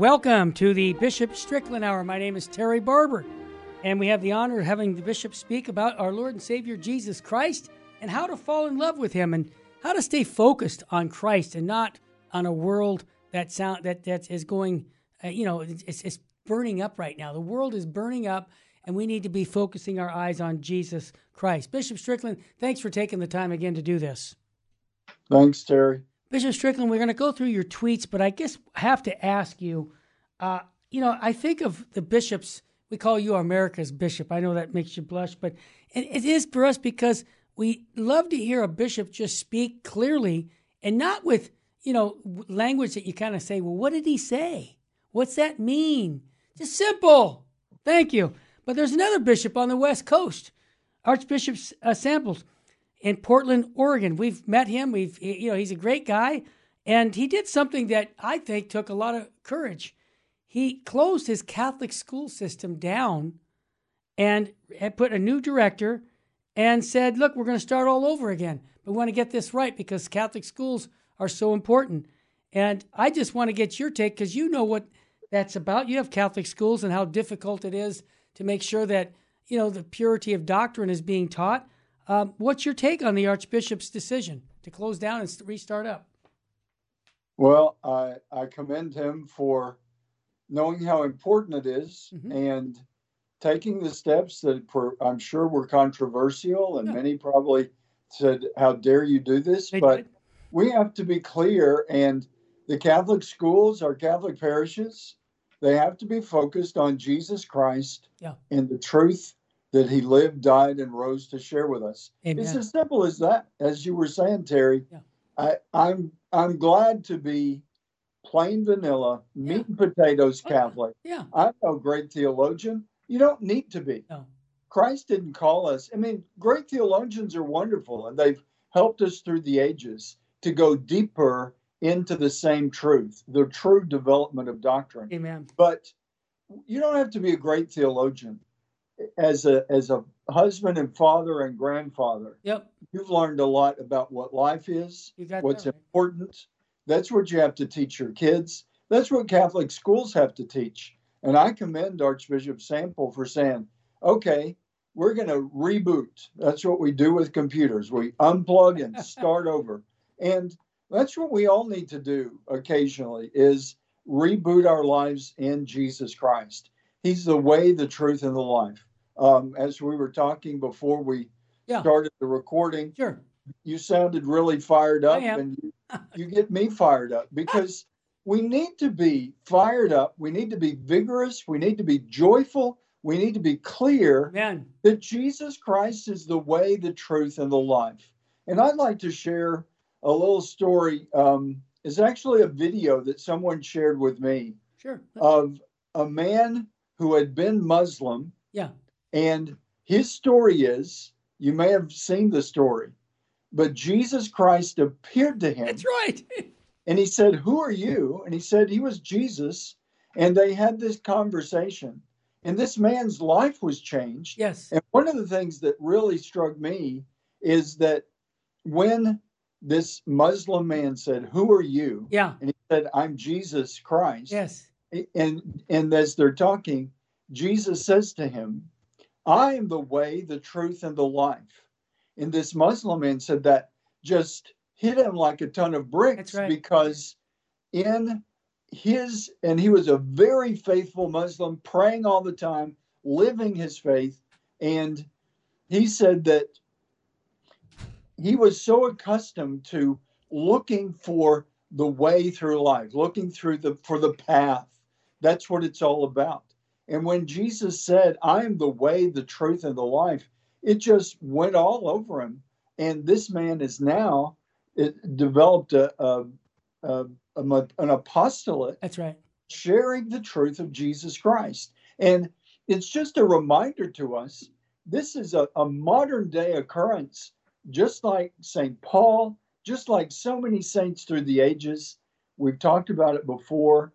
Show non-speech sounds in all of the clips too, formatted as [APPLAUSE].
Welcome to the Bishop Strickland Hour. My name is Terry Barber, and we have the honor of having the Bishop speak about our Lord and Savior Jesus Christ and how to fall in love with Him and how to stay focused on Christ and not on a world that sound that that is going, uh, you know, it's, it's burning up right now. The world is burning up, and we need to be focusing our eyes on Jesus Christ. Bishop Strickland, thanks for taking the time again to do this. Thanks, Terry. Bishop Strickland, we're going to go through your tweets, but I guess I have to ask you. Uh, you know, I think of the bishops. We call you America's bishop. I know that makes you blush, but it, it is for us because we love to hear a bishop just speak clearly and not with you know language that you kind of say, "Well, what did he say? What's that mean?" Just simple. Thank you. But there's another bishop on the West Coast, Archbishop uh, Samples in Portland, Oregon. We've met him. We've you know he's a great guy, and he did something that I think took a lot of courage. He closed his Catholic school system down, and put a new director, and said, "Look, we're going to start all over again. But we want to get this right because Catholic schools are so important." And I just want to get your take because you know what that's about. You have Catholic schools and how difficult it is to make sure that you know the purity of doctrine is being taught. Um, what's your take on the Archbishop's decision to close down and restart up? Well, I, I commend him for knowing how important it is mm-hmm. and taking the steps that I'm sure were controversial, and yeah. many probably said, How dare you do this? They but did. we have to be clear, and the Catholic schools, our Catholic parishes, they have to be focused on Jesus Christ yeah. and the truth that he lived, died, and rose to share with us. Amen. It's as simple as that. As you were saying, Terry, yeah. I, I'm I'm glad to be plain vanilla, meat and potatoes oh, Catholic. Yeah. I'm no great theologian. You don't need to be. No. Christ didn't call us. I mean, great theologians are wonderful and they've helped us through the ages to go deeper into the same truth, the true development of doctrine. Amen. But you don't have to be a great theologian as a as a husband and father and grandfather, yep, you've learned a lot about what life is, what's that, right? important. That's what you have to teach your kids. That's what Catholic schools have to teach. And I commend Archbishop Sample for saying, okay, we're going to reboot. That's what we do with computers. We unplug and [LAUGHS] start over. And that's what we all need to do occasionally is reboot our lives in Jesus Christ. He's the way, the truth, and the life um, as we were talking before we yeah. started the recording. Sure. You sounded really fired up, and you, [LAUGHS] you get me fired up because we need to be fired up. We need to be vigorous. We need to be joyful. We need to be clear Man. that Jesus Christ is the way, the truth, and the life. And I'd like to share a little story. Um, it's actually a video that someone shared with me sure. of a man who had been Muslim. Yeah. And his story is you may have seen the story, but Jesus Christ appeared to him. That's right. [LAUGHS] and he said, Who are you? And he said he was Jesus. And they had this conversation. And this man's life was changed. Yes. And one of the things that really struck me is that when this Muslim man said, Who are you? Yeah. And he said, I'm Jesus Christ. Yes. And and as they're talking, Jesus says to him, I am the way, the truth, and the life. And this Muslim man said that just hit him like a ton of bricks right. because in his, and he was a very faithful Muslim, praying all the time, living his faith. And he said that he was so accustomed to looking for the way through life, looking through the for the path. That's what it's all about. And when Jesus said, I am the way, the truth, and the life, it just went all over him. And this man is now it developed a, a, a, a, an apostolate. That's right. Sharing the truth of Jesus Christ. And it's just a reminder to us this is a, a modern day occurrence, just like St. Paul, just like so many saints through the ages. We've talked about it before.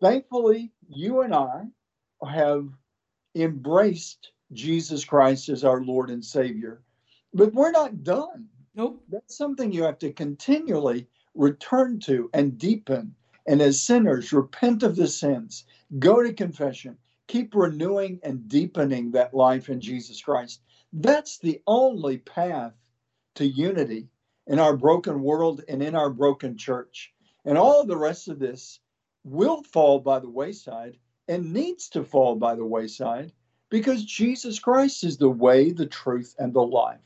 Thankfully, you and I have embraced Jesus Christ as our Lord and Savior. But we're not done. Nope. That's something you have to continually return to and deepen And as sinners, repent of the sins, go to confession, keep renewing and deepening that life in Jesus Christ. That's the only path to unity in our broken world and in our broken church. And all of the rest of this will fall by the wayside and needs to fall by the wayside because Jesus Christ is the way, the truth, and the life.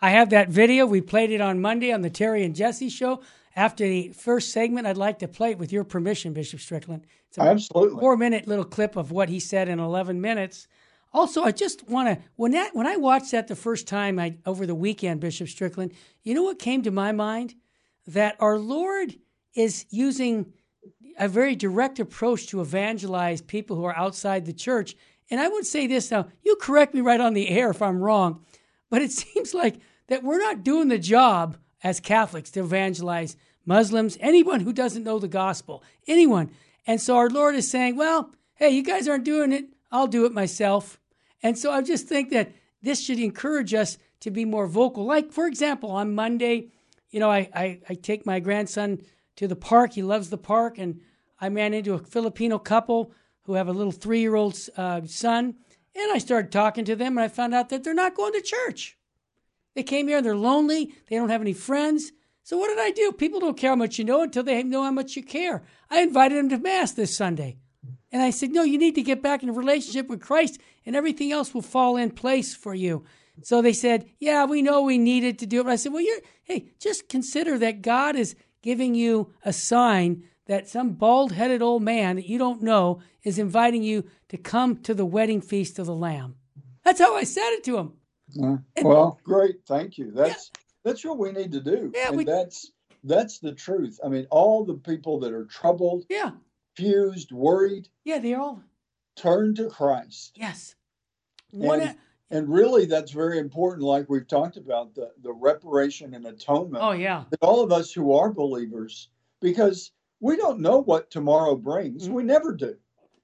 I have that video. We played it on Monday on the Terry and Jesse show. After the first segment, I'd like to play it with your permission, Bishop Strickland. It's a Absolutely. four minute little clip of what he said in 11 minutes. Also, I just want to when that when I watched that the first time I over the weekend, Bishop Strickland, you know what came to my mind? That our Lord is using a very direct approach to evangelize people who are outside the church. And I would say this now, you correct me right on the air if I'm wrong, but it [LAUGHS] seems like that we're not doing the job as Catholics to evangelize Muslims, anyone who doesn't know the gospel, anyone. And so our Lord is saying, well, hey, you guys aren't doing it. I'll do it myself. And so I just think that this should encourage us to be more vocal. Like, for example, on Monday, you know, I, I, I take my grandson to the park. He loves the park. And I ran into a Filipino couple who have a little three year old uh, son. And I started talking to them, and I found out that they're not going to church. They came here, and they're lonely, they don't have any friends. So what did I do? People don't care how much you know until they know how much you care. I invited them to Mass this Sunday. And I said, No, you need to get back in a relationship with Christ, and everything else will fall in place for you. So they said, Yeah, we know we needed to do it. But I said, Well, you're, hey, just consider that God is giving you a sign that some bald headed old man that you don't know is inviting you to come to the wedding feast of the Lamb. That's how I said it to him. Uh, yeah. Well, great. Thank you. That's yeah. that's what we need to do. Yeah, and we, that's that's the truth. I mean, all the people that are troubled, yeah, fused, worried, yeah, they all turn to Christ. Yes. One and, and really that's very important, like we've talked about, the, the reparation and atonement. Oh yeah. That all of us who are believers, because we don't know what tomorrow brings. Mm-hmm. We never do.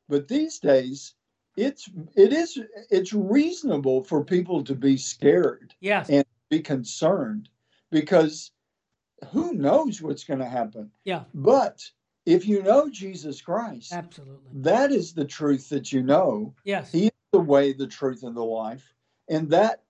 But these days, it's it is it's reasonable for people to be scared yes. and be concerned because who knows what's going to happen yeah but if you know jesus christ absolutely that is the truth that you know yes he is the way the truth and the life and that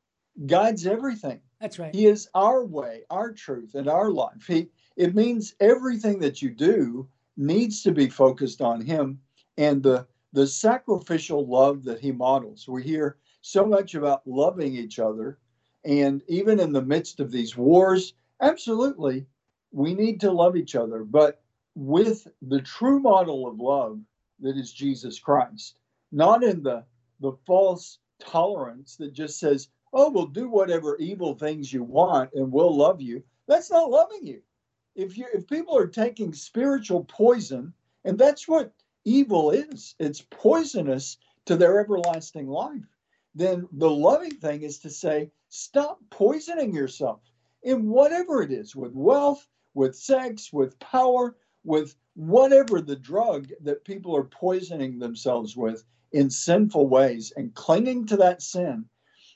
guides everything that's right he is our way our truth and our life he it means everything that you do needs to be focused on him and the the sacrificial love that he models. We hear so much about loving each other. And even in the midst of these wars, absolutely, we need to love each other, but with the true model of love that is Jesus Christ, not in the, the false tolerance that just says, oh, we'll do whatever evil things you want and we'll love you. That's not loving you. If you if people are taking spiritual poison, and that's what evil is, it's poisonous to their everlasting life, then the loving thing is to say, stop poisoning yourself in whatever it is with wealth, with sex, with power, with whatever the drug that people are poisoning themselves with in sinful ways and clinging to that sin.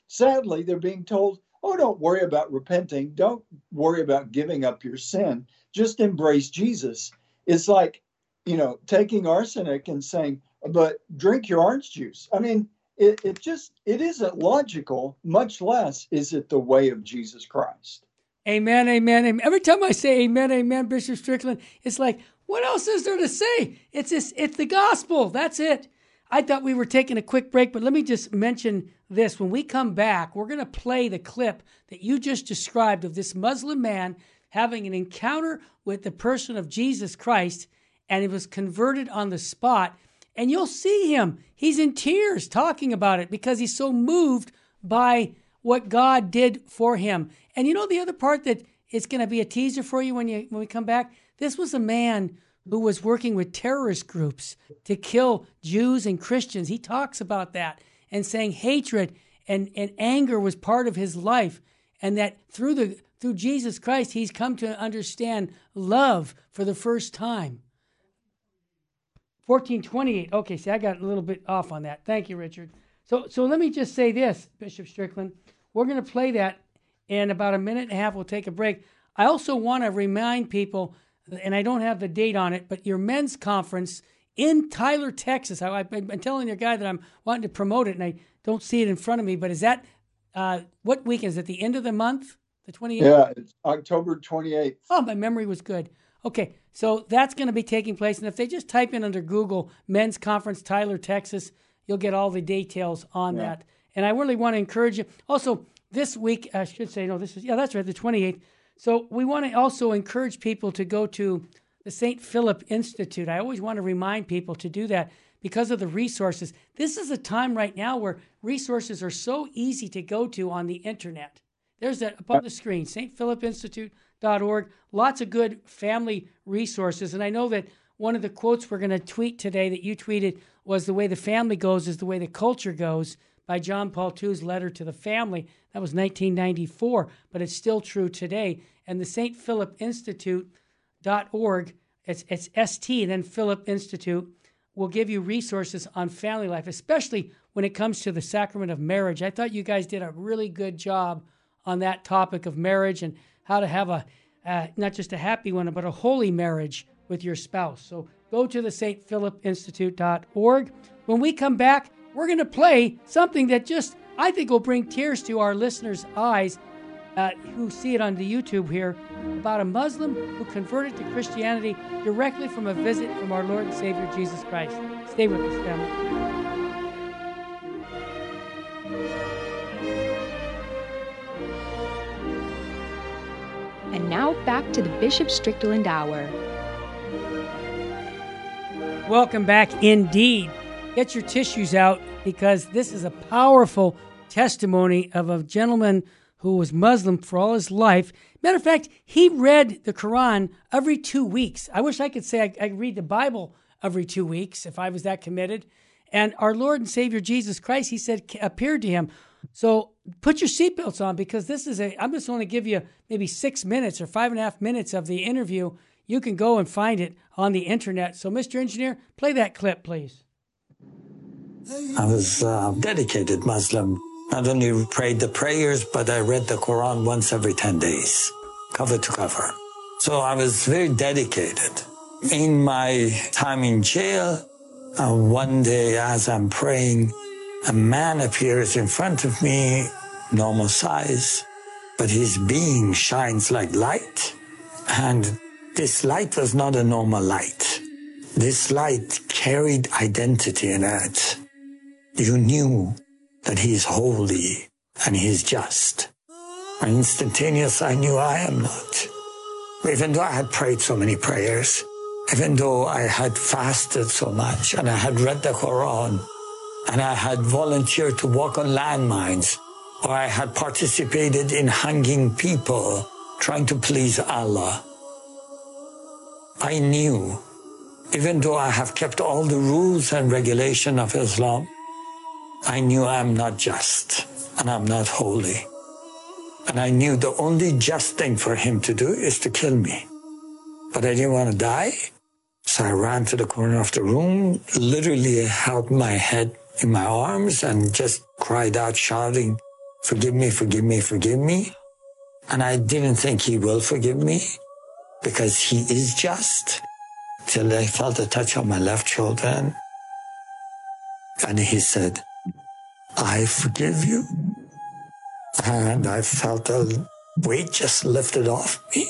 Sadly, they're being told, oh, don't worry about repenting. Don't worry about giving up your sin. Just embrace Jesus. It's like you know, taking arsenic and saying, but drink your orange juice. I mean, it, it just it isn't logical, much less is it the way of Jesus Christ. Amen, amen, amen. Every time I say amen, amen, Bishop Strickland, it's like, what else is there to say? It's this, it's the gospel. That's it. I thought we were taking a quick break, but let me just mention this. When we come back, we're going to play the clip that you just described of this Muslim man having an encounter with the person of Jesus Christ and he was converted on the spot. And you'll see him. He's in tears talking about it because he's so moved by what God did for him. And you know the other part that is going to be a teaser for you when you when we come back. This was a man who was working with terrorist groups to kill Jews and Christians. He talks about that and saying hatred and, and anger was part of his life, and that through the through Jesus Christ he's come to understand love for the first time. 1428. Okay, see, I got a little bit off on that. Thank you, Richard. So, so let me just say this, Bishop Strickland. We're going to play that in about a minute and a half. We'll take a break. I also want to remind people and I don't have the date on it, but your men's conference in Tyler, Texas. I, have been telling your guy that I'm wanting to promote it, and I don't see it in front of me. But is that uh, what weekend? Is it the end of the month? The 28th? Yeah, it's October 28th. Oh, my memory was good. Okay, so that's going to be taking place. And if they just type in under Google Men's Conference Tyler, Texas, you'll get all the details on yeah. that. And I really want to encourage you. Also, this week, I should say, no, this is, yeah, that's right, the 28th. So we want to also encourage people to go to the St. Philip Institute. I always want to remind people to do that because of the resources. This is a time right now where resources are so easy to go to on the internet. There's that up on the screen, stphilipinstitute.org. Lots of good family resources. And I know that one of the quotes we're going to tweet today that you tweeted was the way the family goes is the way the culture goes by John Paul II's letter to the family. That was 1994, but it's still true today. And the St. Philip Institute.org, it's, it's ST, then Philip Institute, will give you resources on family life, especially when it comes to the sacrament of marriage. I thought you guys did a really good job on that topic of marriage and how to have a uh, not just a happy one, but a holy marriage with your spouse. So go to the stphilipinstitute.org. When we come back, we're going to play something that just, I think, will bring tears to our listeners' eyes uh, who see it on the YouTube here about a Muslim who converted to Christianity directly from a visit from our Lord and Savior Jesus Christ. Stay with us, family. And now back to the Bishop Strickland Hour. Welcome back indeed. Get your tissues out because this is a powerful testimony of a gentleman who was Muslim for all his life. Matter of fact, he read the Quran every two weeks. I wish I could say I, I read the Bible every two weeks if I was that committed. And our Lord and Savior Jesus Christ, he said, appeared to him. So put your seatbelts on because this is a, I'm just going to give you maybe six minutes or five and a half minutes of the interview. You can go and find it on the internet. So, Mr. Engineer, play that clip, please. I was a dedicated Muslim. Not only prayed the prayers, but I read the Quran once every 10 days, cover to cover. So I was very dedicated. In my time in jail, uh, one day as I'm praying, a man appears in front of me, normal size, but his being shines like light. And this light was not a normal light. This light carried identity in it. You knew that he is holy and he is just. And instantaneous, I knew I am not. Even though I had prayed so many prayers, even though I had fasted so much and I had read the Quran, and I had volunteered to walk on landmines, or I had participated in hanging people trying to please Allah. I knew, even though I have kept all the rules and regulation of Islam, I knew I'm not just and I'm not holy. And I knew the only just thing for him to do is to kill me. But I didn't want to die. So I ran to the corner of the room, literally held my head in my arms and just cried out, shouting, Forgive me, forgive me, forgive me. And I didn't think he will forgive me because he is just till I felt a touch on my left shoulder. And he said, I forgive you. And I felt a weight just lifted off me.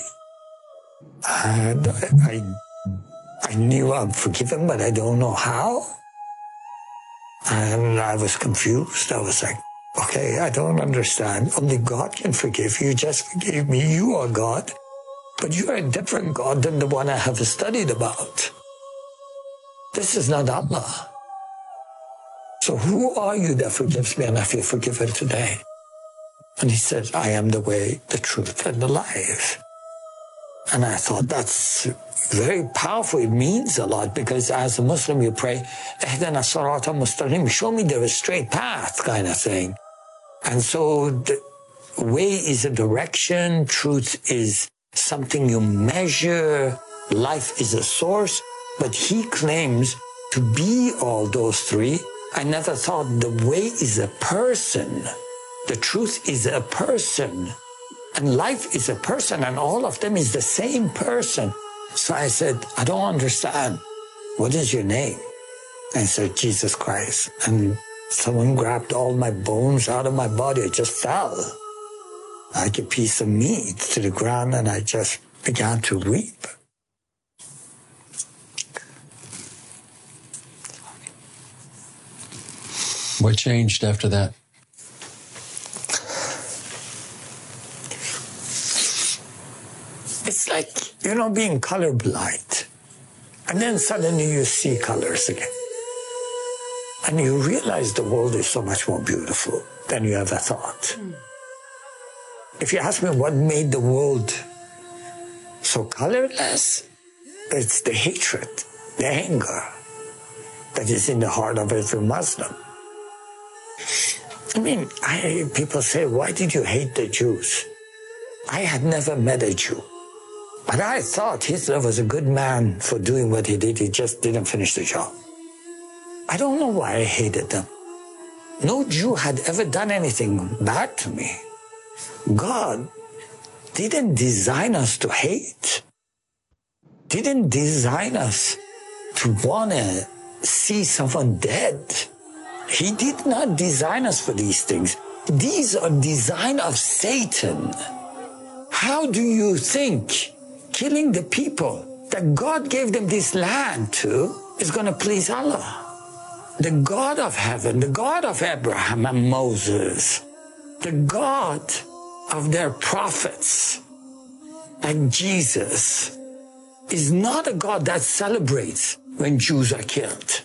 And I, I, I knew I'm forgiven, but I don't know how. And I was confused. I was like, okay, I don't understand. Only God can forgive you. Just forgive me. You are God. But you are a different God than the one I have studied about. This is not Allah. So who are you that forgives me and I feel forgiven today? And he said, I am the way, the truth, and the life. And I thought that's very powerful. It means a lot because as a Muslim, you pray, Ehdana sarata mustaqim, show me the straight path kind of thing. And so the way is a direction. Truth is something you measure. Life is a source. But he claims to be all those three. I never thought the way is a person. The truth is a person. And life is a person and all of them is the same person. So I said, I don't understand. What is your name? And I said, Jesus Christ. And someone grabbed all my bones out of my body. I just fell like a piece of meat to the ground and I just began to weep. What changed after that? It's like, you know, being colorblind. And then suddenly you see colors again. And you realize the world is so much more beautiful than you ever thought. Mm. If you ask me what made the world so colorless, it's the hatred, the anger that is in the heart of every Muslim. I mean, I, people say, why did you hate the Jews? I had never met a Jew. But I thought Hitler was a good man for doing what he did. He just didn't finish the job. I don't know why I hated them. No Jew had ever done anything bad to me. God didn't design us to hate, didn't design us to want to see someone dead. He did not design us for these things. These are design of Satan. How do you think killing the people that God gave them this land to is going to please Allah? The God of heaven, the God of Abraham and Moses, the God of their prophets and Jesus is not a God that celebrates when Jews are killed.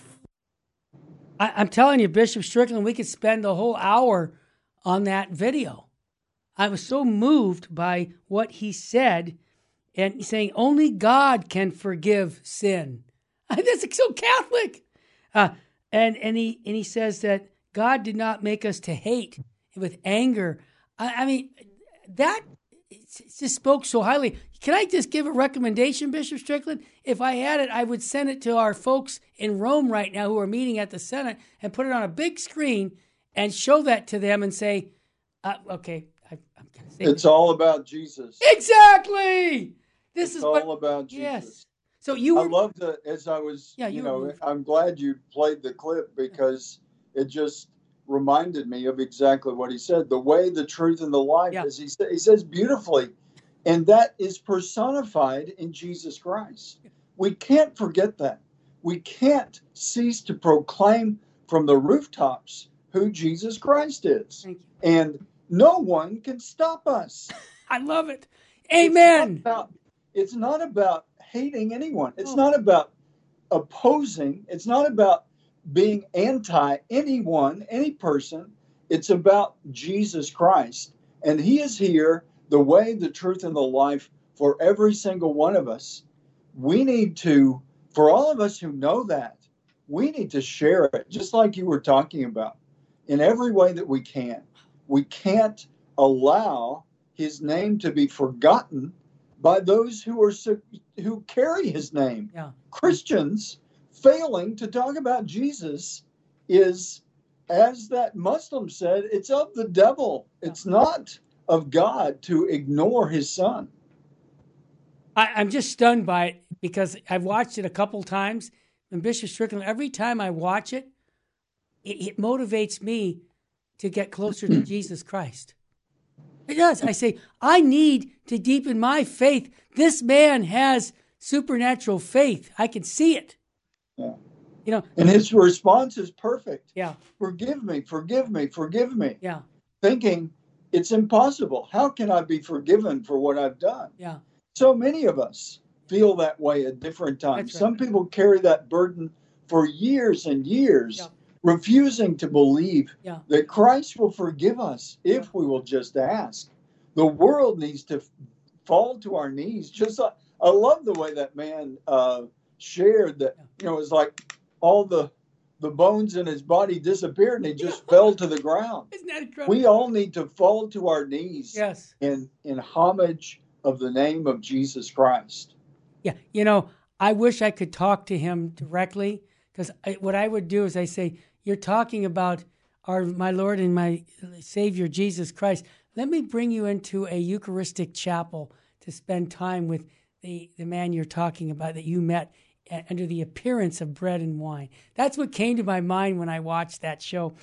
I, am telling you, Bishop Strickland, we could spend the whole hour on that video. I was so moved by what he said and saying only God can forgive sin. [LAUGHS] That's so Catholic. Uh, and and he and he says that God did not make us to hate with anger. I, I mean, that just spoke so highly. Can I just give a recommendation, Bishop Strickland? If I had it, I would send it to our folks in Rome right now who are meeting at the Synod and put it on a big screen and show that to them and say, uh, okay, I, am going to say it's all about Jesus. Exactly. This it's is all what, about Jesus. Yes. So you were, I loved it as I was, yeah, you, you know, I'm glad you played the clip because it just reminded me of exactly what he said the way the truth and the life yeah. as he, sa- he says beautifully and that is personified in jesus christ. We can't forget that. We can't cease to proclaim from the rooftops who jesus christ is. And no one can stop us. [LAUGHS] I love it. Amen it's not about, it's not about hating anyone. It's oh. not about opposing. It's not about being anti anyone, any person. It's about Jesus Christ. And He is here, the way, the truth, and the life for every single one of us. We need to, for all of us who know that, we need to share it, just like you were talking about, in every way that we can. We can't allow His name to be forgotten by those who are who carry His name. Yeah. Christians failing to talk about Jesus is, as that Muslim said, it's of the devil. It's not of God to ignore his son. I, am just stunned by it because I've watched it a couple times. And Bishop Strickland, every time I watch it, it, it motivates me to get closer to [CLEARS THROAT] Jesus Christ. It does. I say, I need to deepen my faith. This man has supernatural faith. I can see it. Yeah. You know, and his response is perfect. Yeah. Forgive me, forgive me, forgive me. Yeah. Thinking it's impossible. How can I be forgiven for what I've done? Yeah. So many of us feel that way at different times. Right. Some people carry that burden for years and years, yeah. refusing to believe yeah. that Christ will forgive us if yeah. we will just ask. The world needs to fall to our knees. Just uh, I love the way that man uh, shared that you know it's like all the the bones in his body disappeared and he just [LAUGHS] fell to the ground. Isn't that incredible? We all need to fall to our knees. Yes. In in homage of the name of Jesus Christ. Yeah, you know, I wish I could talk to him directly because what I would do is I say, "You're talking about our my Lord and my Savior Jesus Christ. Let me bring you into a Eucharistic chapel to spend time with the, the man you're talking about that you met under the appearance of bread and wine. That's what came to my mind when I watched that show.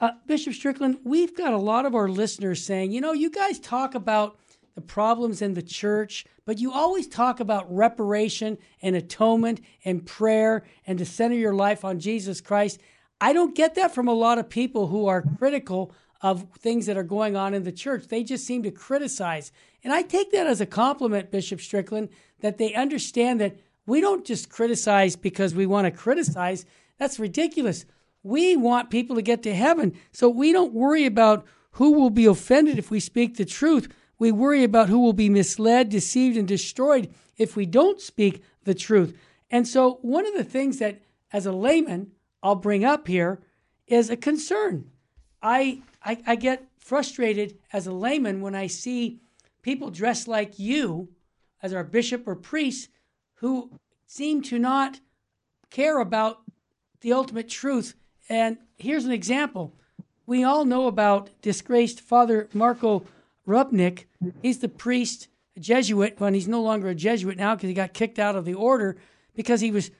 Uh, Bishop Strickland, we've got a lot of our listeners saying, you know, you guys talk about the problems in the church, but you always talk about reparation and atonement and prayer and to center your life on Jesus Christ. I don't get that from a lot of people who are critical of things that are going on in the church. They just seem to criticize. And I take that as a compliment, Bishop Strickland, that they understand that we don't just criticize because we want to criticize. That's ridiculous. We want people to get to heaven. So we don't worry about who will be offended if we speak the truth. We worry about who will be misled, deceived, and destroyed if we don't speak the truth. And so, one of the things that, as a layman, I'll bring up here is a concern. I, I, I get frustrated as a layman when I see people dressed like you, as our bishop or priest, who seem to not care about the ultimate truth. And here's an example. We all know about disgraced Father Marco Rupnik. He's the priest, a Jesuit, when he's no longer a Jesuit now because he got kicked out of the order because he was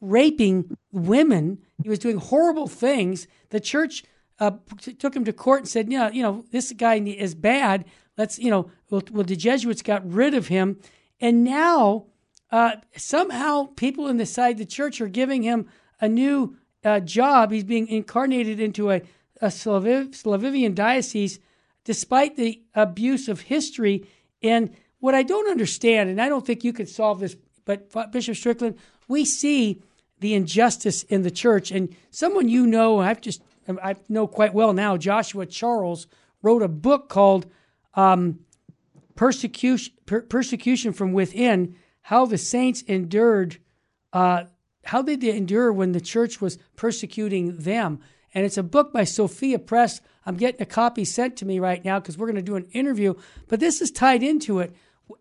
raping women. He was doing horrible things. The church uh, took him to court and said, "Yeah, you know, this guy is bad. Let's, you know, well, well the Jesuits got rid of him, and now uh, somehow people in the church are giving him a new uh, job. He's being incarnated into a, a Slaviv, Slavivian diocese, despite the abuse of history. And what I don't understand, and I don't think you could solve this, but Bishop Strickland, we see the injustice in the church. And someone you know, I've just I know quite well now, Joshua Charles wrote a book called um, "Persecution per- Persecution from Within." How the saints endured. Uh, how did they endure when the church was persecuting them? And it's a book by Sophia Press. I'm getting a copy sent to me right now because we're going to do an interview. But this is tied into it.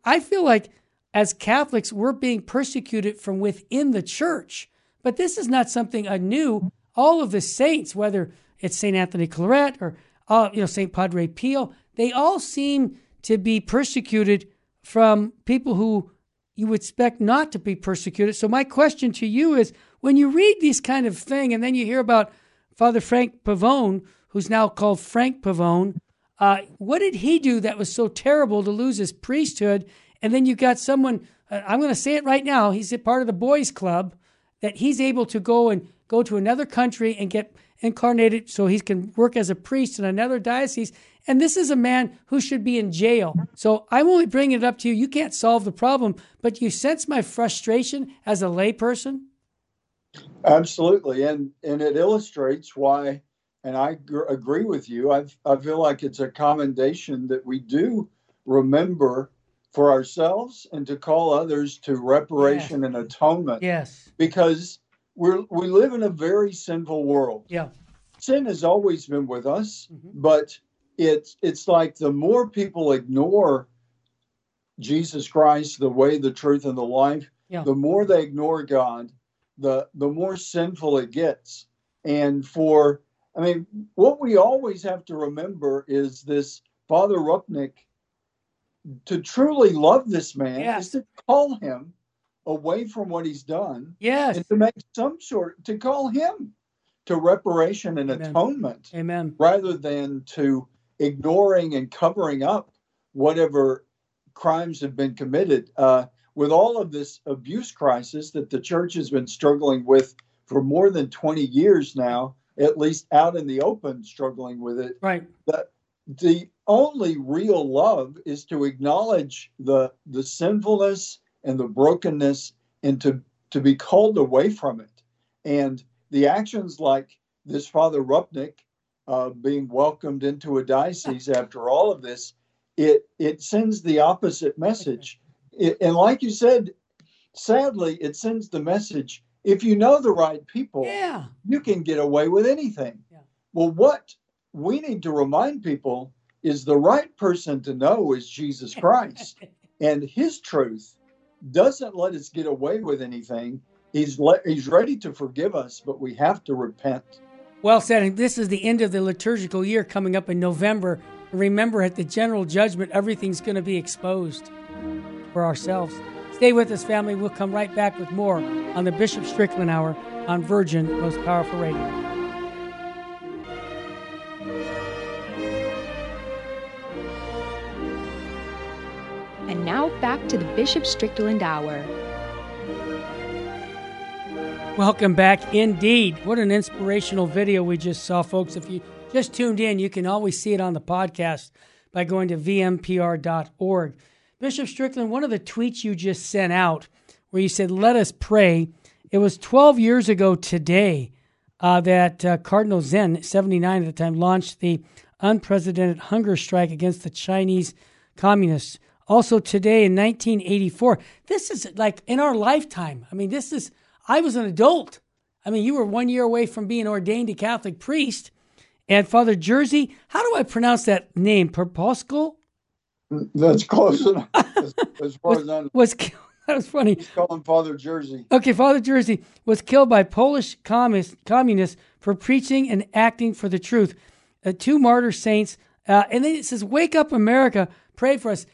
I feel like as Catholics, we're being persecuted from within the church. But this is not something anew. All of the saints, whether it's St. Anthony Claret or uh, you know St. Padre Pio, they all seem to be persecuted from people who you would expect not to be persecuted. So my question to you is when you read these kind of thing and then you hear about Father Frank Pavone, who's now called Frank Pavone, uh, what did he do that was so terrible to lose his priesthood? And then you got someone, uh, I'm going to say it right now, he's a part of the boys club that he's able to go and go to another country and get incarnated so he can work as a priest in another diocese. And this is a man who should be in jail. So I'm only bringing it up to you. You can't solve the problem, but you sense my frustration as a layperson? Absolutely. And, and it illustrates why, and I gr- agree with you, I, I feel like it's a commendation that we do remember for ourselves and to call others to reparation yes. and atonement. Yes. Because we're we live in a very sinful world. Yeah. Sin has always been with us, mm-hmm. but it's it's like the more people ignore Jesus Christ, the way, the truth, and the life, yeah. the more they ignore God, the the more sinful it gets. And for I mean, what we always have to remember is this Father Rupnik to truly love this man yes. is to call him away from what he's done. Yes. And to make some sort to call him to reparation and Amen. atonement. Amen. Rather than to ignoring and covering up whatever crimes have been committed. Uh, with all of this abuse crisis that the church has been struggling with for more than 20 years now, at least out in the open, struggling with it. Right. The, the only real love is to acknowledge the the sinfulness and the brokenness and to to be called away from it and the actions like this father rupnik uh, being welcomed into a diocese [LAUGHS] after all of this it it sends the opposite message it, and like you said sadly it sends the message if you know the right people yeah. you can get away with anything yeah. well what we need to remind people is the right person to know is Jesus [LAUGHS] Christ. and his truth doesn't let us get away with anything. He's le- he's ready to forgive us, but we have to repent. Well said. this is the end of the liturgical year coming up in November. Remember, at the general judgment, everything's going to be exposed for ourselves. Stay with us, family. We'll come right back with more on the Bishop Strickland Hour on Virgin Most Powerful Radio. To the Bishop Strickland Hour. Welcome back indeed. What an inspirational video we just saw, folks. If you just tuned in, you can always see it on the podcast by going to vmpr.org. Bishop Strickland, one of the tweets you just sent out where you said, Let us pray. It was 12 years ago today uh, that uh, Cardinal Zen, 79 at the time, launched the unprecedented hunger strike against the Chinese communists. Also, today in 1984, this is like in our lifetime. I mean, this is I was an adult. I mean, you were one year away from being ordained a Catholic priest. And Father Jersey, how do I pronounce that name? Perposkal? That's close enough. As, [LAUGHS] as far was, as I know. was killed. [LAUGHS] That was funny. Let's call him Father Jersey. Okay, Father Jersey was killed by Polish communist, communists for preaching and acting for the truth. Uh, two martyr saints. Uh, and then it says, Wake up, America, pray for us.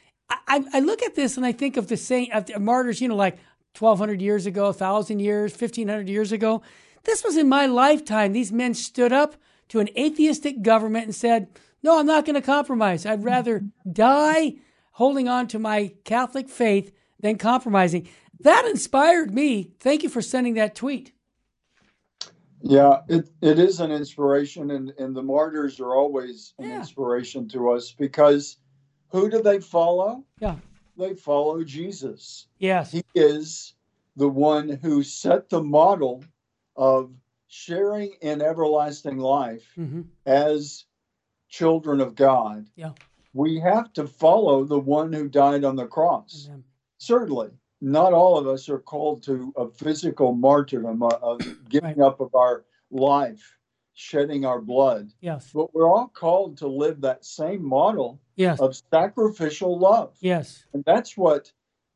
I, I, look at this and I think of the saint, of the martyrs, you know, like 1,200 years ago, 1,000 years, 1,500 years ago. This was in my lifetime. These men stood up to an atheistic government and said, No, I'm not going to compromise. I'd rather die holding on to my Catholic faith than compromising. That inspired me. Thank you for sending that tweet. Yeah, it, it is an inspiration, and, and the martyrs are always an Yeah. inspiration to us because who do they follow? Yeah. They follow Jesus. Yes. He is the one who set the model of sharing in everlasting life hmm as children of God. Yeah. We have to follow the one who died on the cross. Amen. Certainly, not all of us are called to a physical martyrdom, a, of giving up of our life, shedding our blood, Yes. but we're all called to live that same model Yes. of sacrificial love. Yes. And that's what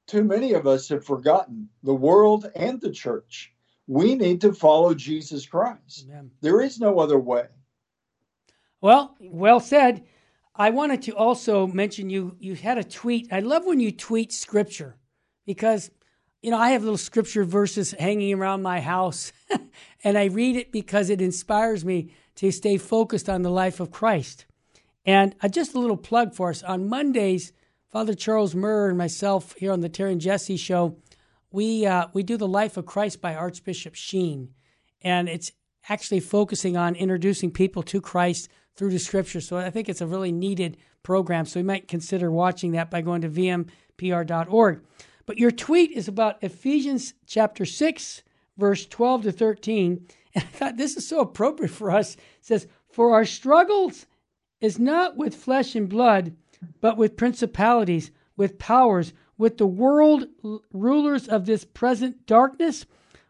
too many of us have forgotten the world and the church. We need to follow Jesus Christ. Amen. There is no other way. Well, well said. I wanted to also mention you you had a tweet. I love when you tweet scripture because you know, I have little scripture verses hanging around my house [LAUGHS] and I read it because it inspires me to stay focused on the life of Christ. And uh, just a little plug for us on Mondays, Father Charles Murr and myself here on the Terry and Jesse show, we uh, we do the life of Christ by Archbishop Sheen, and it's actually focusing on introducing people to Christ through the Scripture. So I think it's a really needed program. So you might consider watching that by going to vmpr.org. But your tweet is about Ephesians chapter six, verse twelve to thirteen, [LAUGHS] and I thought this is so appropriate for us. It says, "For our struggles." is not with flesh and blood, but with principalities, with powers, with the world rulers of this present darkness,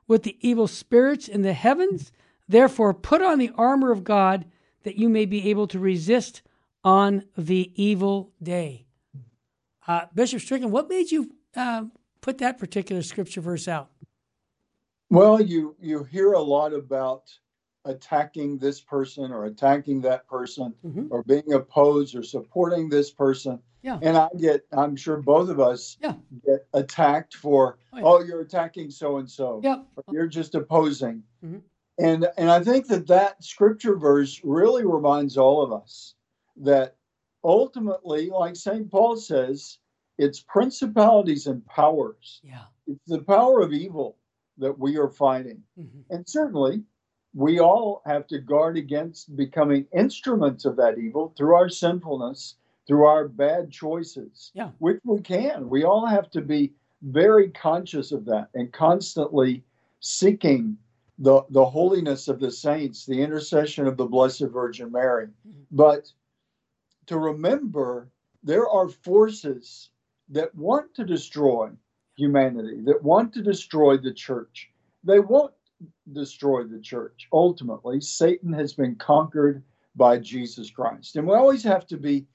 with the evil spirits in the heavens. Therefore, put on the armor of God that you may be able to resist on the evil day. Uh, Bishop Strickland, what made you uh, put that particular scripture verse out? Well, you you hear a lot about attacking this person or attacking that person Mhm. or being opposed or supporting this person. Yeah. And I get I'm sure both of us Yeah. get attacked for Oh, yeah. oh you're attacking so and so. You're just opposing. Mhm. And and I think that that scripture verse really reminds all of us that ultimately like St. Paul says it's principalities and powers. Yeah. It's the power of evil that we are fighting. Mhm. And certainly, we all have to guard against becoming instruments of that evil through our sinfulness, through our bad choices, Yeah. which we can. We all have to be very conscious of that and constantly seeking the, the holiness of the saints, the intercession of the Blessed Virgin Mary. Mhm. But to remember, there are forces that want to destroy humanity, that want to destroy the church. They won't destroy the church. Ultimately, Satan has been conquered by Jesus Christ. And we always have to be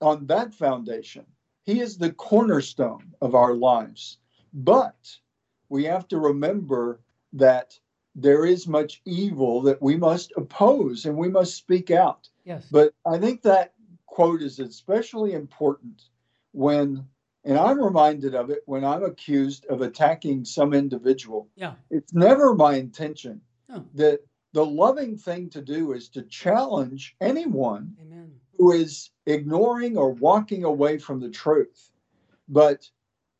on that foundation. He is the cornerstone of our lives. But we have to remember that there is much evil that we must oppose and we must speak out. Yes. But I think that quote is especially important when And I'm reminded of it when I'm accused of attacking some individual. Yeah. It's never my intention No. that the loving thing to do is to challenge anyone Amen. who is ignoring or walking away from the truth. But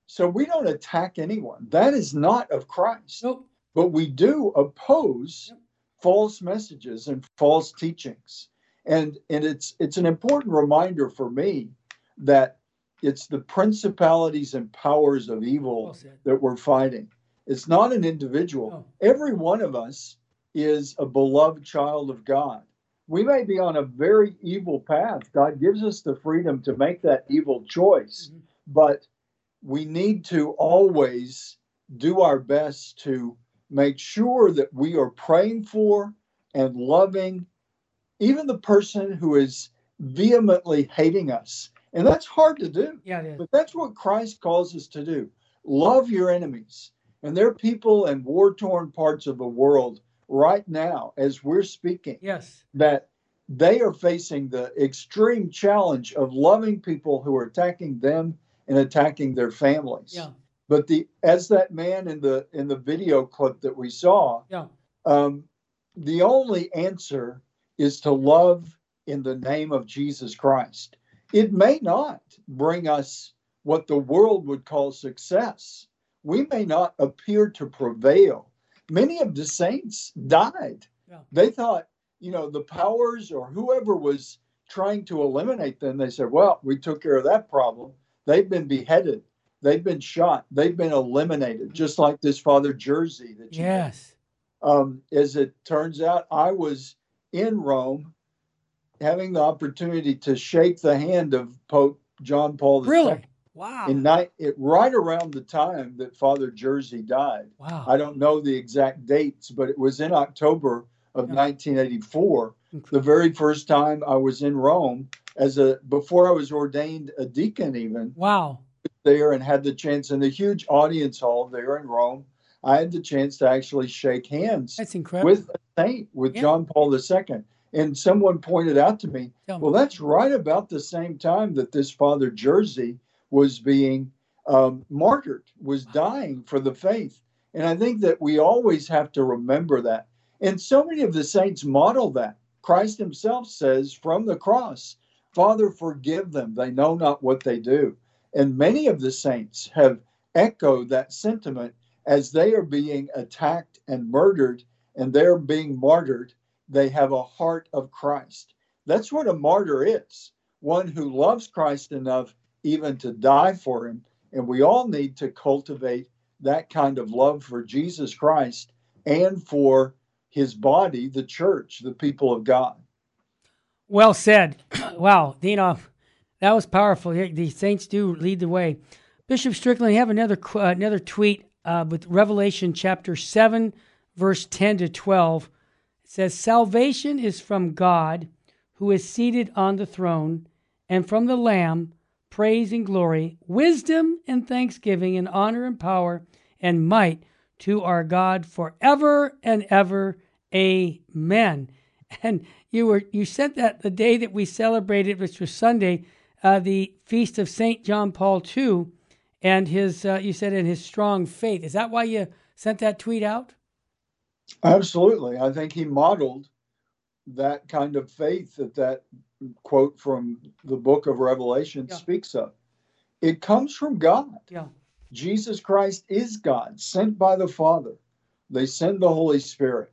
so we don't attack anyone. That is not of Christ. Nope. But we do oppose Yep. false messages and false teachings. And and it's it's an important reminder for me that it's the principalities and powers of evil Well that we're fighting. It's not an individual. No. Every one of us is a beloved child of God. We may be on a very evil path. God gives us the freedom to make that evil choice, Mhm. but we need to always do our best to make sure that we are praying for and loving even the person who is vehemently hating us. And that's hard to do. Yeah, it is. But that's what Christ calls us to do. Love your enemies. And there are people in war torn parts of the world right now, as we're speaking, Yes. that they are facing the extreme challenge of loving people who are attacking them and attacking their families. Yeah. But the as that man in the in the video clip that we saw, Yeah. um, the only answer is to love in the name of Jesus Christ. It may not bring us what the world would call success. We may not appear to prevail. Many of the saints died. Yeah. They thought, you know, the powers or whoever was trying to eliminate them, they said, well, we took care of that problem. They've been beheaded. They've been shot. They've been eliminated, just like this Father Jerzy that you Yes. um, as it turns out, I was in Rome having the opportunity to shake the hand of Pope John Paul II Really? Wow. in night, it, right around the time that Father Jerzy died. wow. I don't know the exact dates, but it was in October of Yeah. 1984, the very first time I was in Rome as a before I was ordained a deacon even wow. there and had the chance in the huge audience hall there in Rome. I had the chance to actually shake hands That's incredible. with a saint, with Yeah. John Paul II. And someone pointed out to me, well, that's right about the same time that this Father Jerzy was being um, martyred, was dying for the faith. And I think that we always have to remember that. And so many of the saints model that. Christ himself says from the cross, Father, forgive them. They know not what they do. And many of the saints have echoed that sentiment as they are being attacked and murdered and they're being martyred. They have a heart of Christ. That's what a martyr is one who loves Christ enough even to die for him. And we all need to cultivate that kind of love for Jesus Christ and for his body, the church, the people of God. Well said. [CLEARS THROAT] wow, Dino, that was powerful. The saints do lead the way. Bishop Strickland, you have another uh, another tweet uh, with Revelation chapter seven, verse ten to twelve. It says, "Salvation is from God, who is seated on the throne, and from the Lamb, praise and glory, wisdom and thanksgiving, and honor and power and might to our God forever and ever. Amen." [LAUGHS] And you were you sent that the day that we celebrated, which was Sunday, uh, the feast of Saint John Paul II, and his uh, you said in his strong faith. Is that why you sent that tweet out? Absolutely. I think he modeled that kind of faith that that quote from the book of Revelation Yeah. speaks of. It comes from God. Yeah. Jesus Christ is God, sent by the Father. They send the Holy Spirit.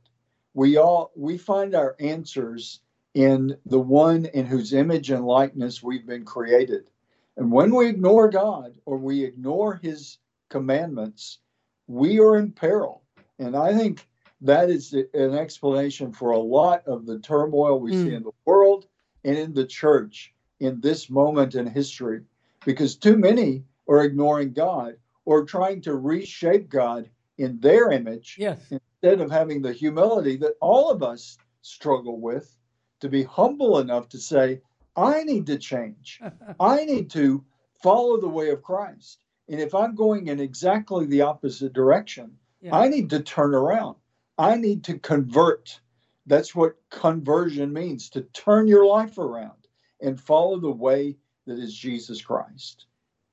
We all we find our answers in the one in whose image and likeness we've been created. And when we ignore God or we ignore his commandments, we are in peril. And I think that is an explanation for a lot of the turmoil we Mm. see in the world and in the church in this moment in history because too many are ignoring God or trying to reshape God in their image Yes. instead of having the humility that all of us struggle with to be humble enough to say, I need to change. [LAUGHS] I need to follow the way of Christ. And if I'm going in exactly the opposite direction, Yeah. I need to turn around. I need to convert. That's what conversion means to turn your life around and follow the way that is Jesus Christ.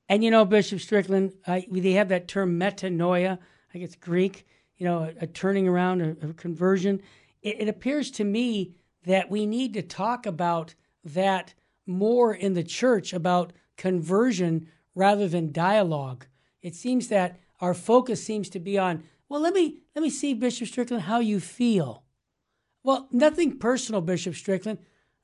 And you know, Bishop Strickland, I, they have that term metanoia. I guess Greek. You know, a, a turning around, a, a conversion. It, it appears to me that we need to talk about that more in the church about conversion rather than dialogue. It seems that our focus seems to be on, well, let me let me see, Bishop Strickland, how you feel. Well, nothing personal, Bishop Strickland.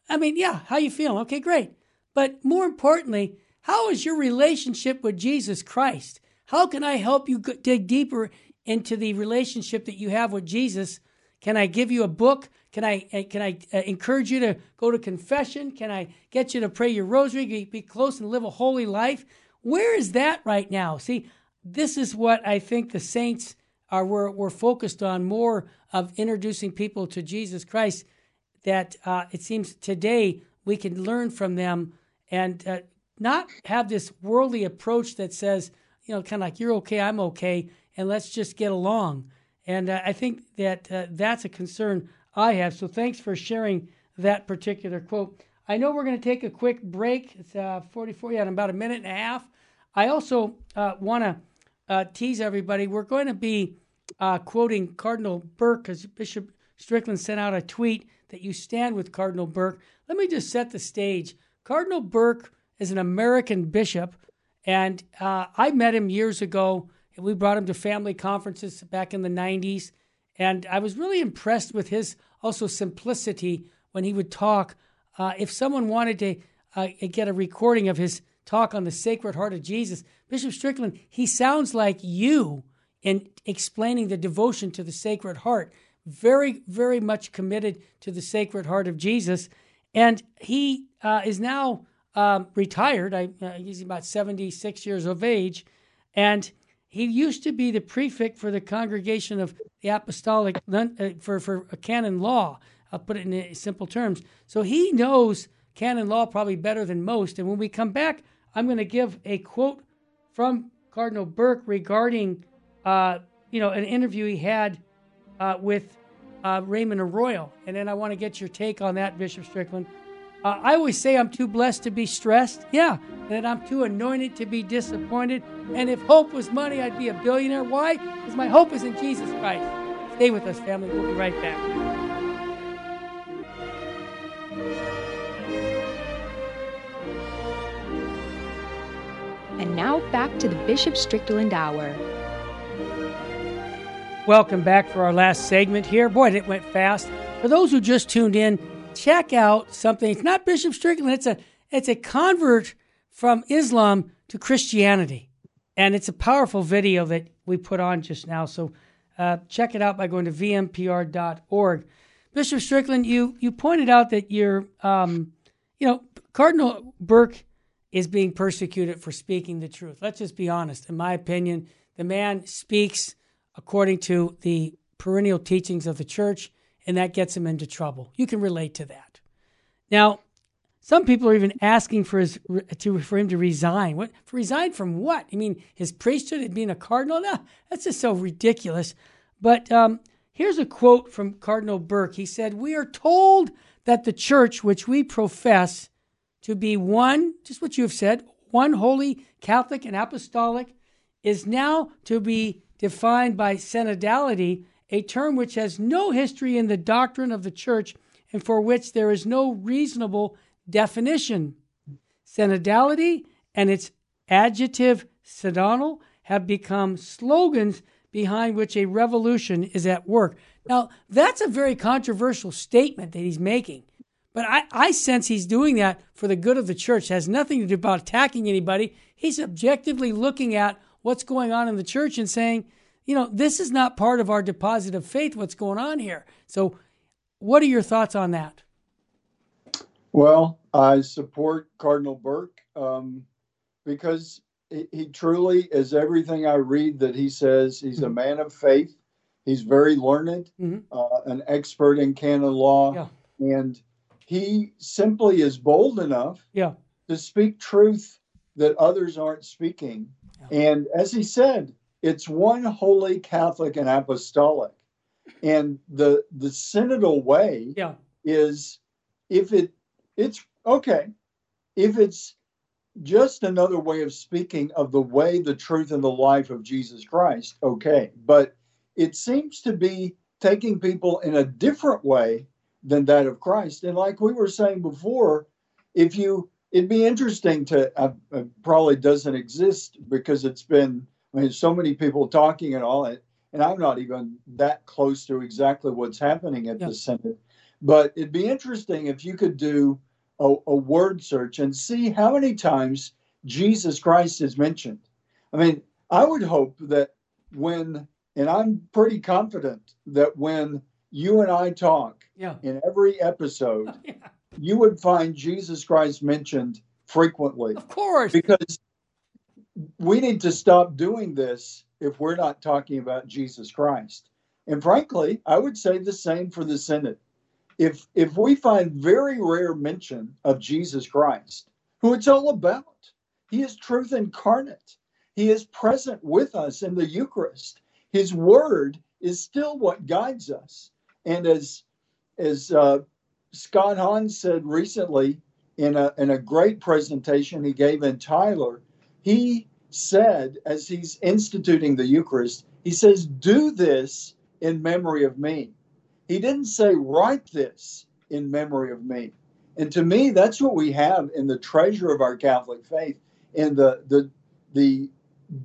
I mean, yeah, how you feeling? Okay, great. But more importantly, how is your relationship with Jesus Christ? How can I help you dig deeper into the relationship that you have with Jesus? Can I give you a book? Can I uh, can I uh, encourage you to go to confession? Can I get you to pray your rosary, be close and live a holy life? Where is that right now? See, this is what I think the saints are we're, we're focused on more of introducing people to Jesus Christ. That uh, it seems today we can learn from them and uh, not have this worldly approach that says, you know, kind of like you're okay, I'm okay, and let's just get along. And uh, I think that uh, that's a concern I have. So thanks for sharing that particular quote. I know we're going to take a quick break. It's uh, 44, yeah, in about a minute and a half. I also uh, want to uh, tease everybody. We're going to be uh, quoting Cardinal Burke because Bishop Strickland sent out a tweet that you stand with Cardinal Burke. Let me just set the stage. Cardinal Burke is an American bishop, and uh, I met him years ago. We brought him to family conferences back in the 90s, and I was really impressed with his also simplicity when he would talk. Uh, if someone wanted to uh, get a recording of his talk on the Sacred Heart of Jesus, Bishop Strickland, he sounds like you in explaining the devotion to the Sacred Heart. Very, very much committed to the Sacred Heart of Jesus. And he uh, is now um, retired. I, uh, he's about 76 years of age. And he used to be the prefect for the Congregation of the Apostolic uh, for, for canon law. I'll put it in simple terms. So he knows canon law probably better than most. And when we come back, I'm going to give a quote from Cardinal Burke regarding, uh, you know, an interview he had uh, with uh, Raymond Arroyo. And then I want to get your take on that, Bishop Strickland. Uh, I always say I'm too blessed to be stressed. Yeah, that I'm too anointed to be disappointed. And if hope was money, I'd be a billionaire. Why? Because my hope is in Jesus Christ. Stay with us, family. We'll be right back. Now back to the Bishop Strickland Hour. Welcome back for our last segment here. Boy, it went fast. For those who just tuned in, check out something. It's not Bishop Strickland. It's a it's a convert from Islam to Christianity, and it's a powerful video that we put on just now. So uh, check it out by going to vmpr.org. Bishop Strickland, you you pointed out that you're, um, you know, Cardinal Burke is being persecuted for speaking the truth. Let's just be honest. In my opinion, the man speaks according to the perennial teachings of the church, and that gets him into trouble. You can relate to that. Now, some people are even asking for his to for him to resign. What resign from what? I mean, his priesthood and being a cardinal? No, that's just so ridiculous. But um, here's a quote from Cardinal Burke. He said, "We are told that the church which we profess to be one, just what you have said, one holy, Catholic, and apostolic, is now to be defined by synodality, a term which has no history in the doctrine of the church and for which there is no reasonable definition. Synodality and its adjective synodal have become slogans behind which a revolution is at work. Now, that's a very controversial statement that he's making. But I, I sense he's doing that for the good of the church. It has nothing to do about attacking anybody. He's objectively looking at what's going on in the church and saying, you know, this is not part of our deposit of faith, what's going on here. So, what are your thoughts on that? Well, I support Cardinal Burke um, because he, he, truly is everything I read that he says. He's mm-hmm. a man of faith. He's very learned, mm-hmm. uh, an expert in canon law, yeah. and he simply is bold enough yeah. to speak truth that others aren't speaking. Yeah. And as he said, it's one holy Catholic and apostolic. And the the synodal way yeah. is if it it's okay, if it's just another way of speaking of the way, the truth, and the life of Jesus Christ. Okay. But it seems to be taking people in a different way than that of Christ. And like we were saying before, if you, it'd be interesting to, uh, uh, probably doesn't exist because it's been, I mean, so many people talking and all that. And I'm not even that close to exactly what's happening at yeah. the Synod. But it'd be interesting if you could do a, a word search and see how many times Jesus Christ is mentioned. I mean, I would hope that when, and I'm pretty confident that when you and I talk yeah. in every episode, [LAUGHS] yeah. you would find Jesus Christ mentioned frequently. Of course. Because we need to stop doing this if we're not talking about Jesus Christ. And frankly, I would say the same for the Synod. if if we find very rare mention of Jesus Christ, who it's all about, he is truth incarnate. He is present with us in the Eucharist. His word is still what guides us. And as as uh, Scott Hahn said recently in a in a great presentation he gave in Tyler, he said as he's instituting the Eucharist, he says, "Do this in memory of me." He didn't say, write this in memory of me. And to me, that's what we have in the treasure of our Catholic faith, in the the the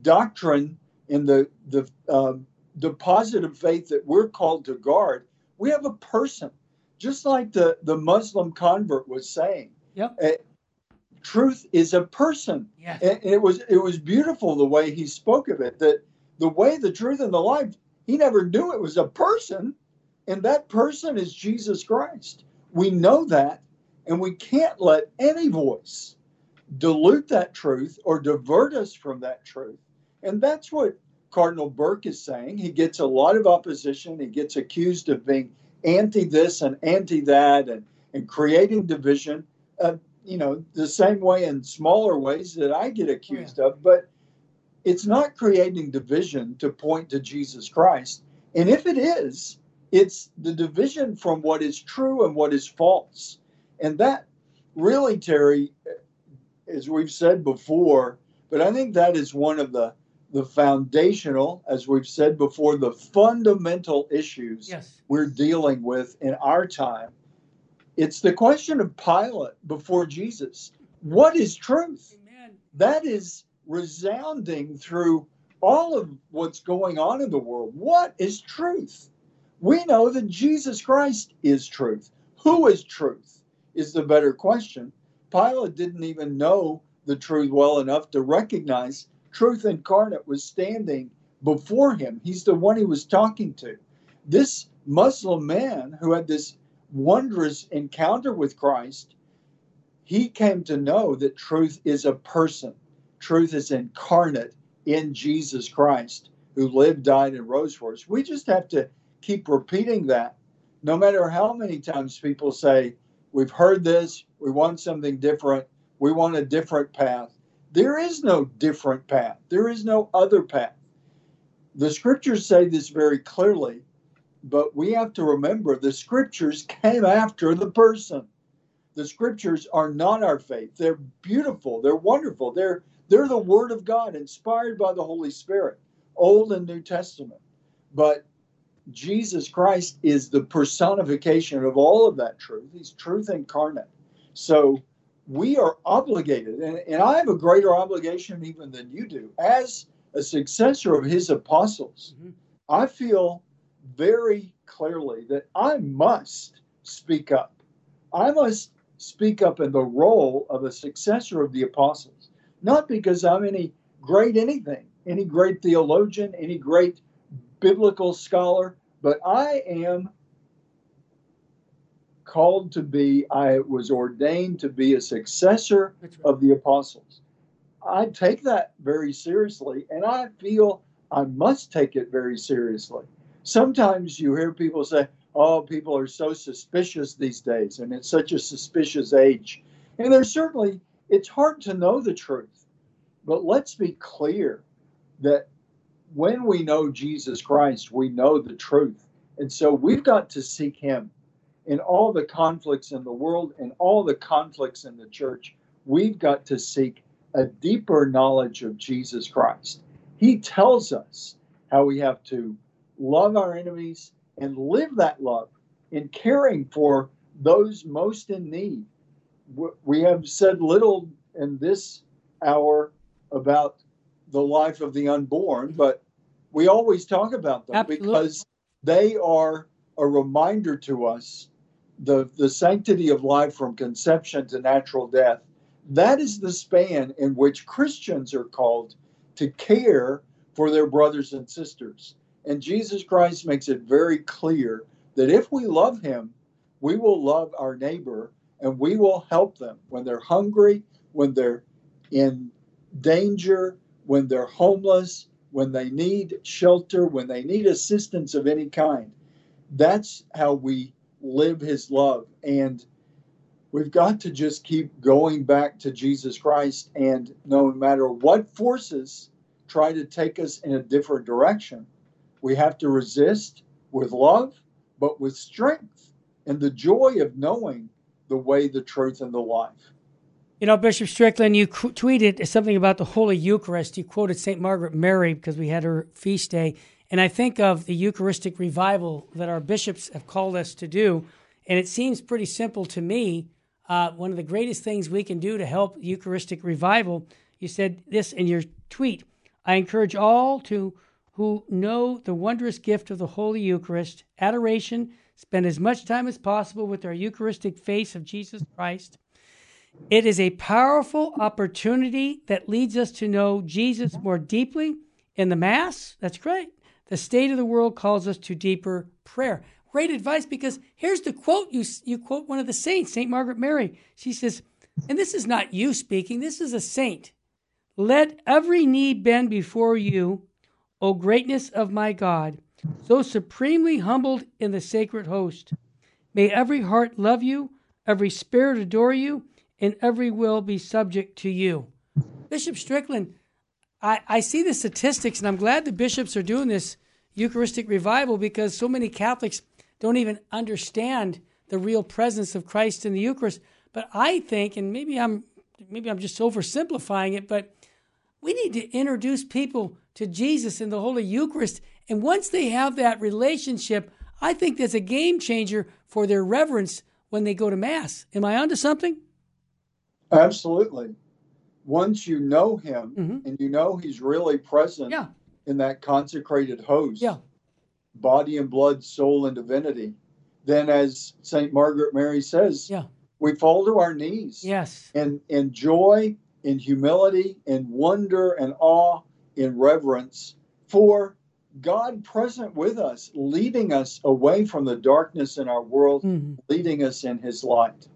doctrine, in the the uh, deposit of faith that we're called to guard. We have a person, just like the the Muslim convert was saying. Yep. Uh, truth is a person. Yes. And it was it was beautiful the way he spoke of it. That the way, the truth, and the life. He never knew it was a person and that person is Jesus Christ. We know that, and we can't let any voice dilute that truth or divert us from that truth. And that's what Cardinal Burke is saying. He gets a lot of opposition. He gets accused of being anti this and anti that and, and creating division, uh, you know, the same way in smaller ways that I get accused yeah. of. But it's not creating division to point to Jesus Christ. And if it is, it's the division from what is true and what is false. And that really, Terry, as we've said before, but I think that is one of the the foundational, as we've said before, the fundamental issues yes. we're dealing with in our time. It's the question of Pilate before Jesus. What is truth? Amen. That is resounding through all of what's going on in the world. What is truth? We know that Jesus Christ is truth. Who is truth is the better question. Pilate didn't even know the truth well enough to recognize truth incarnate was standing before him. He's the one he was talking to. This Muslim man who had this wondrous encounter with Christ, he came to know that truth is a person. Truth is incarnate in Jesus Christ, who lived, died, and rose for us. We just have to keep repeating that, no matter how many times people say, We've heard this, we want something different, we want a different path. There is no different path, there is no other path. The scriptures say this very clearly, but we have to remember the scriptures came after the person. The scriptures are not our faith. They're beautiful, they're wonderful, they're they're the word of God inspired by the Holy Spirit, Old and New Testament. But Jesus Christ is the personification of all of that truth. He's truth incarnate. So we are obligated, and, and I have a greater obligation even than you do. As a successor of his apostles, mm-hmm. I feel very clearly that I must speak up. I must speak up in the role of a successor of the apostles, not because I'm any great anything, any great theologian, any great biblical scholar, but I am called to be, I was ordained to be a successor right. of the apostles. I take that very seriously, and I feel I must take it very seriously. Sometimes you hear people say, Oh, people are so suspicious these days, and it's such a suspicious age. And there's certainly, it's hard to know the truth. But let's be clear that when we know Jesus Christ, we know the truth. And so we've got to seek him in all the conflicts in the world and all the conflicts in the church. We've got to seek a deeper knowledge of Jesus Christ. He tells us how we have to love our enemies and live that love in caring for those most in need. We have said little in this hour about the life of the unborn, but we always talk about them Absolutely. because they are a reminder to us the, the sanctity of life from conception to natural death. That is the span in which Christians are called to care for their brothers and sisters. And Jesus Christ makes it very clear that if we love him, we will love our neighbor and we will help them when they're hungry, when they're in danger, when they're homeless, when they need shelter, when they need assistance of any kind. That's how we live his love. And we've got to just keep going back to Jesus Christ. And no matter what forces try to take us in a different direction, we have to resist with love, but with strength and the joy of knowing the way, the truth, and the life. You know, Bishop Strickland, you tweeted something about the Holy Eucharist. You quoted St. Margaret Mary because we had her feast day. And I think of the Eucharistic revival that our bishops have called us to do. And it seems pretty simple to me. Uh, one of the greatest things we can do to help Eucharistic revival, you said this in your tweet I encourage all to who know the wondrous gift of the Holy Eucharist, adoration, spend as much time as possible with our Eucharistic face of Jesus Christ. It is a powerful opportunity that leads us to know Jesus more deeply in the Mass. That's great. The state of the world calls us to deeper prayer. Great advice because here's the quote you, you quote one of the saints, St. Margaret Mary. She says, and this is not you speaking, this is a saint. Let every knee bend before you, O greatness of my God, so supremely humbled in the sacred host. May every heart love you, every spirit adore you, and every will be subject to you. Bishop Strickland, I, I see the statistics, and I'm glad the bishops are doing this Eucharistic revival because so many Catholics don't even understand the real presence of Christ in the Eucharist. But I think, and maybe I'm maybe I'm just oversimplifying it, but we need to introduce people to Jesus in the Holy Eucharist. And once they have that relationship, I think that's a game changer for their reverence when they go to Mass. Am I onto something? Absolutely. Once you know Him mm-hmm. and you know He's really present yeah. in that consecrated host, yeah. body and blood, soul and divinity, then as St. Margaret Mary says, yeah. we fall to our knees. Yes. And in joy in humility, in wonder and awe, in reverence for God present with us, leading us away from the darkness in our world, mm-hmm. leading us in his light.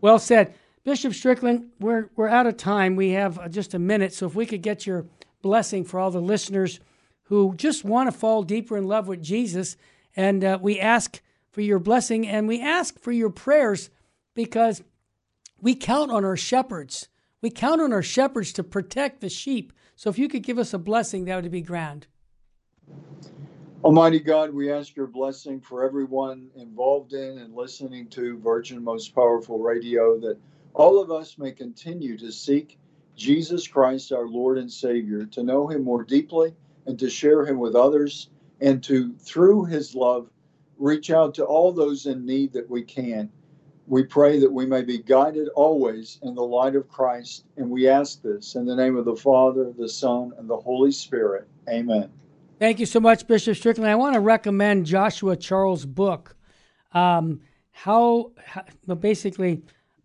Well said. Bishop Strickland, we're, we're out of time. We have uh, just a minute. So if we could get your blessing for all the listeners who just want to fall deeper in love with Jesus. And uh, we ask for your blessing and we ask for your prayers because we count on our shepherds we count on our shepherds to protect the sheep. So if you could give us a blessing, that would be grand. Almighty God, we ask your blessing for everyone involved in and listening to Virgin Most Powerful Radio, that all of us may continue to seek Jesus Christ, our Lord and Savior, to know him more deeply and to share him with others, and to, through his love, reach out to all those in need that we can. We pray that we may be guided always in the light of Christ, and we ask this in the name of the Father, the Son, and the Holy Spirit. Amen. Thank you so much, Bishop Strickland. I want to recommend Joshua Charles' book, um, how, how, basically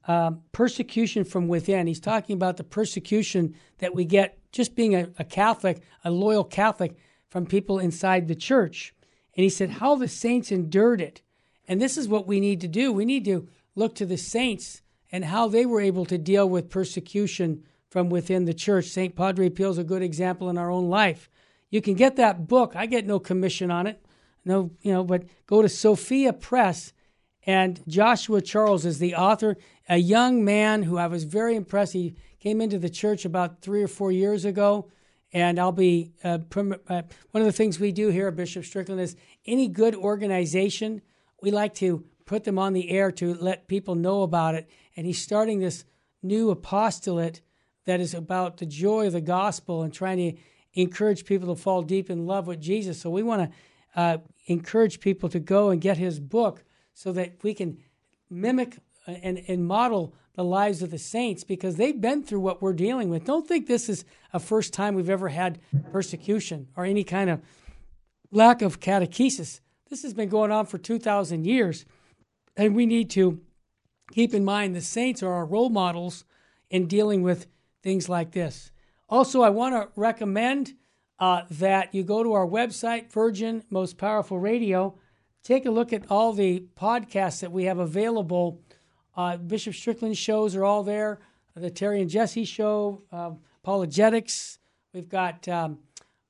um, persecution from within. He's talking about the persecution that we get just being a, a Catholic, a loyal Catholic, from people inside the church. And he said how the saints endured it. And this is what we need to do. We need to look to the saints and how they were able to deal with persecution from within the church. St. Padre Pio is a good example in our own life. You can get that book. I get no commission on it. No, you know, but go to Sophia Press and Joshua Charles is the author, a young man who I was very impressed. He came into the church about three or four years ago. And I'll be uh, uh, one of the things we do here at Bishop Strickland is any good organization, we like to put them on the air to let people know about it. And he's starting this new apostolate that is about the joy of the gospel and trying to encourage people to fall deep in love with Jesus. So we want to uh, encourage people to go and get his book so that we can mimic and, and model the lives of the saints because they've been through what we're dealing with. Don't think this is a first time we've ever had persecution or any kind of lack of catechesis. This has been going on for 2,000 years. And we need to keep in mind the saints are our role models in dealing with things like this. Also, I want to recommend uh, that you go to our website, Virgin Most Powerful Radio. Take a look at all the podcasts that we have available. Uh, Bishop Strickland shows are all there. The Terry and Jesse show, uh, apologetics. We've got um,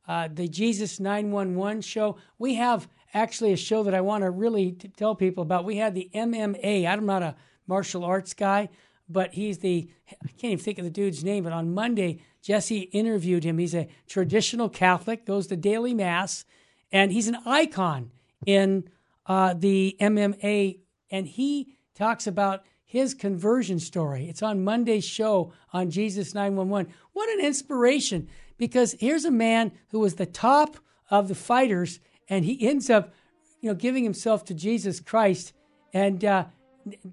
uh, the Jesus 911 show. We have actually a show that I want to really t- tell people about. We had the MMA. I'm not a martial arts guy, but he's the, I can't even think of the dude's name, but on Monday, Jesse interviewed him. He's a traditional Catholic, goes to daily mass, and he's an icon in uh, the MMA. And he talks about his conversion story. It's on Monday's show on Jesus 911. What an inspiration! Because here's a man who was the top of the fighters, and he ends up, you know, giving himself to Jesus Christ, and uh,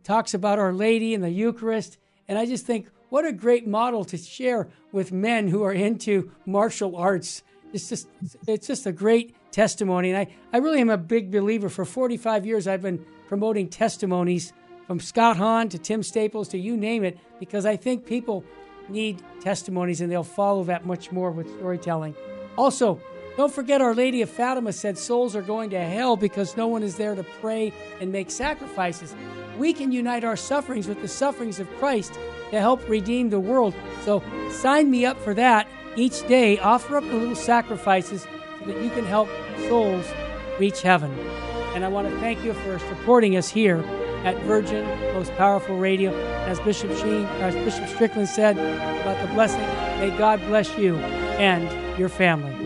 talks about Our Lady and the Eucharist. And I just think, what a great model to share with men who are into martial arts. It's just, it's just a great testimony. And I, I really am a big believer. For 45 years, I've been promoting testimonies from Scott Hahn to Tim Staples to you name it, because I think people need testimonies and they'll follow that much more with storytelling. Also, don't forget Our Lady of Fatima said souls are going to hell because no one is there to pray and make sacrifices. We can unite our sufferings with the sufferings of Christ to help redeem the world. So sign me up for that. Each day, offer up the little sacrifices that you can help souls reach heaven. And I want to thank you for supporting us here at Virgin Most Powerful Radio. As Bishop Sheen, as Bishop Strickland said about the blessing, may God bless you and your family.